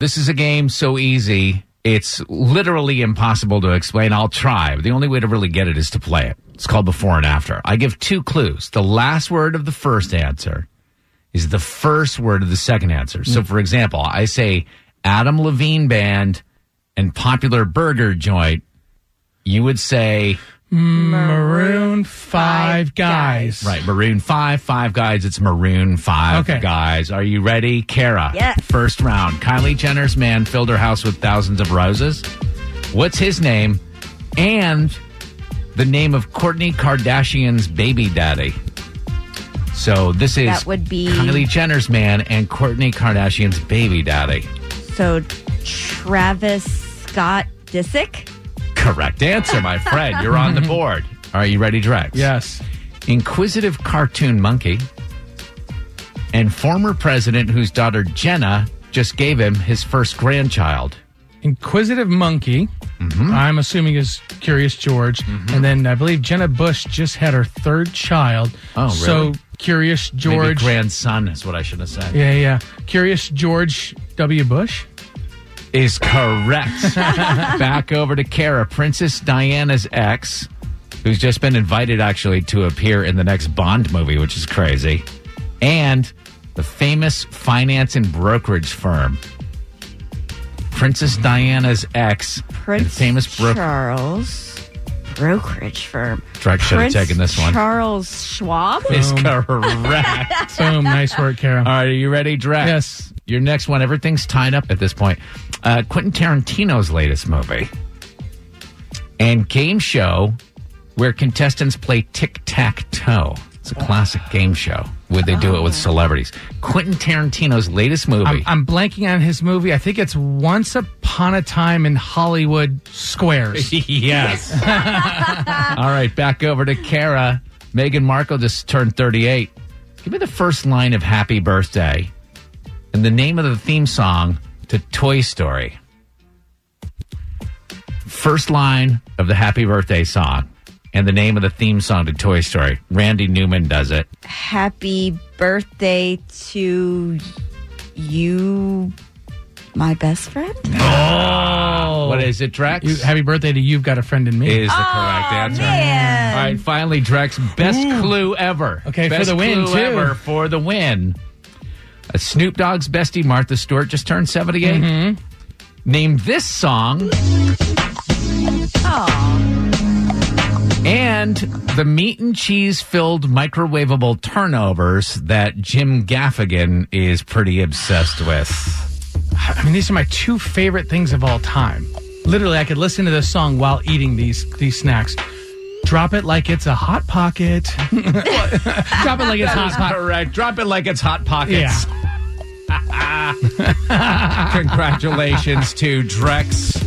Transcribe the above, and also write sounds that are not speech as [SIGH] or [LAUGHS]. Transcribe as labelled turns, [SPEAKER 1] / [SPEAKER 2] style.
[SPEAKER 1] This is a game so easy, it's literally impossible to explain. I'll try. But the only way to really get it is to play it. It's called before and after. I give two clues. The last word of the first answer is the first word of the second answer. So, mm. for example, I say Adam Levine Band and popular burger joint. You would say,
[SPEAKER 2] Maroon Five guys.
[SPEAKER 1] right, Maroon 5, Five Guys. It's Maroon 5
[SPEAKER 2] Okay.
[SPEAKER 1] Guys. Are you ready? Kara.
[SPEAKER 3] Yes.
[SPEAKER 1] First round. Kylie Jenner's man filled her house with thousands of roses. What's his name? And the name of Kourtney Kardashian's baby daddy. So this is
[SPEAKER 3] That would be-
[SPEAKER 1] Kylie Jenner's man and Kourtney Kardashian's baby daddy.
[SPEAKER 3] So Travis Scott Disick.
[SPEAKER 1] Correct answer, my friend. You're on the board. Are you ready, Drex?
[SPEAKER 2] Yes.
[SPEAKER 1] Inquisitive cartoon monkey and former president whose daughter Jenna just gave him his first grandchild.
[SPEAKER 2] Inquisitive Monkey.
[SPEAKER 1] Mm-hmm.
[SPEAKER 2] I'm assuming is Curious George. And then I believe Jenna Bush just had her third child.
[SPEAKER 1] Oh,
[SPEAKER 2] So
[SPEAKER 1] really?
[SPEAKER 2] Curious
[SPEAKER 1] Maybe
[SPEAKER 2] George.
[SPEAKER 1] grandson is what I should have said.
[SPEAKER 2] yeah, yeah. Curious George W. Bush.
[SPEAKER 1] Is correct. [LAUGHS] Back over to Kara, Princess Diana's ex, who's just been invited actually to appear in the next Bond movie, which is crazy, and the famous finance and brokerage firm. Princess Diana's ex, and
[SPEAKER 3] Prince
[SPEAKER 1] famous broker.
[SPEAKER 3] Charles brokerage firm.
[SPEAKER 1] Drex should have taken this one.
[SPEAKER 3] Charles Schwab.
[SPEAKER 1] is correct. [LAUGHS]
[SPEAKER 2] Boom. nice work, Kara.
[SPEAKER 1] All right, are you ready, Drex?
[SPEAKER 2] Yes.
[SPEAKER 1] Your next one, everything's tied up at this point. Uh, Quentin Tarantino's latest movie and game show where contestants play tic tac toe. It's a classic game show where they do it with celebrities. Quentin Tarantino's latest movie.
[SPEAKER 2] I'm, I'm blanking on his movie. I think it's Once Upon a Time in Hollywood Squares. [LAUGHS]
[SPEAKER 1] yes. [LAUGHS] All right, back over to Kara. Meghan Markle just turned 38. Give me the first line of Happy Birthday and the name of the theme song to Toy Story. First line of the Happy Birthday song and the name of the theme song to Toy Story. Randy Newman does it.
[SPEAKER 3] Happy birthday to you, my best friend.
[SPEAKER 2] Oh.
[SPEAKER 1] What is it, Drex?
[SPEAKER 2] You, happy birthday to You've Got a Friend in Me.
[SPEAKER 1] is the correct answer.
[SPEAKER 3] man.
[SPEAKER 1] All right, finally, Drex, best clue ever.
[SPEAKER 2] Okay, for the win,
[SPEAKER 1] clue
[SPEAKER 2] too.
[SPEAKER 1] ever for the win. A Snoop Dogg's bestie Martha Stewart just turned 78.
[SPEAKER 2] Mm-hmm.
[SPEAKER 1] Named this song and the meat and cheese filled microwavable turnovers that Jim Gaffigan is pretty obsessed with.
[SPEAKER 2] I mean, these are my two favorite things of all time. Literally, I could listen to this song while eating these these snacks. Drop it like it's a hot pocket. [LAUGHS] Drop it like it's hot pocket.
[SPEAKER 1] Correct. Drop it like it's Hot Pockets.
[SPEAKER 2] Yeah. [LAUGHS]
[SPEAKER 1] Congratulations to Drex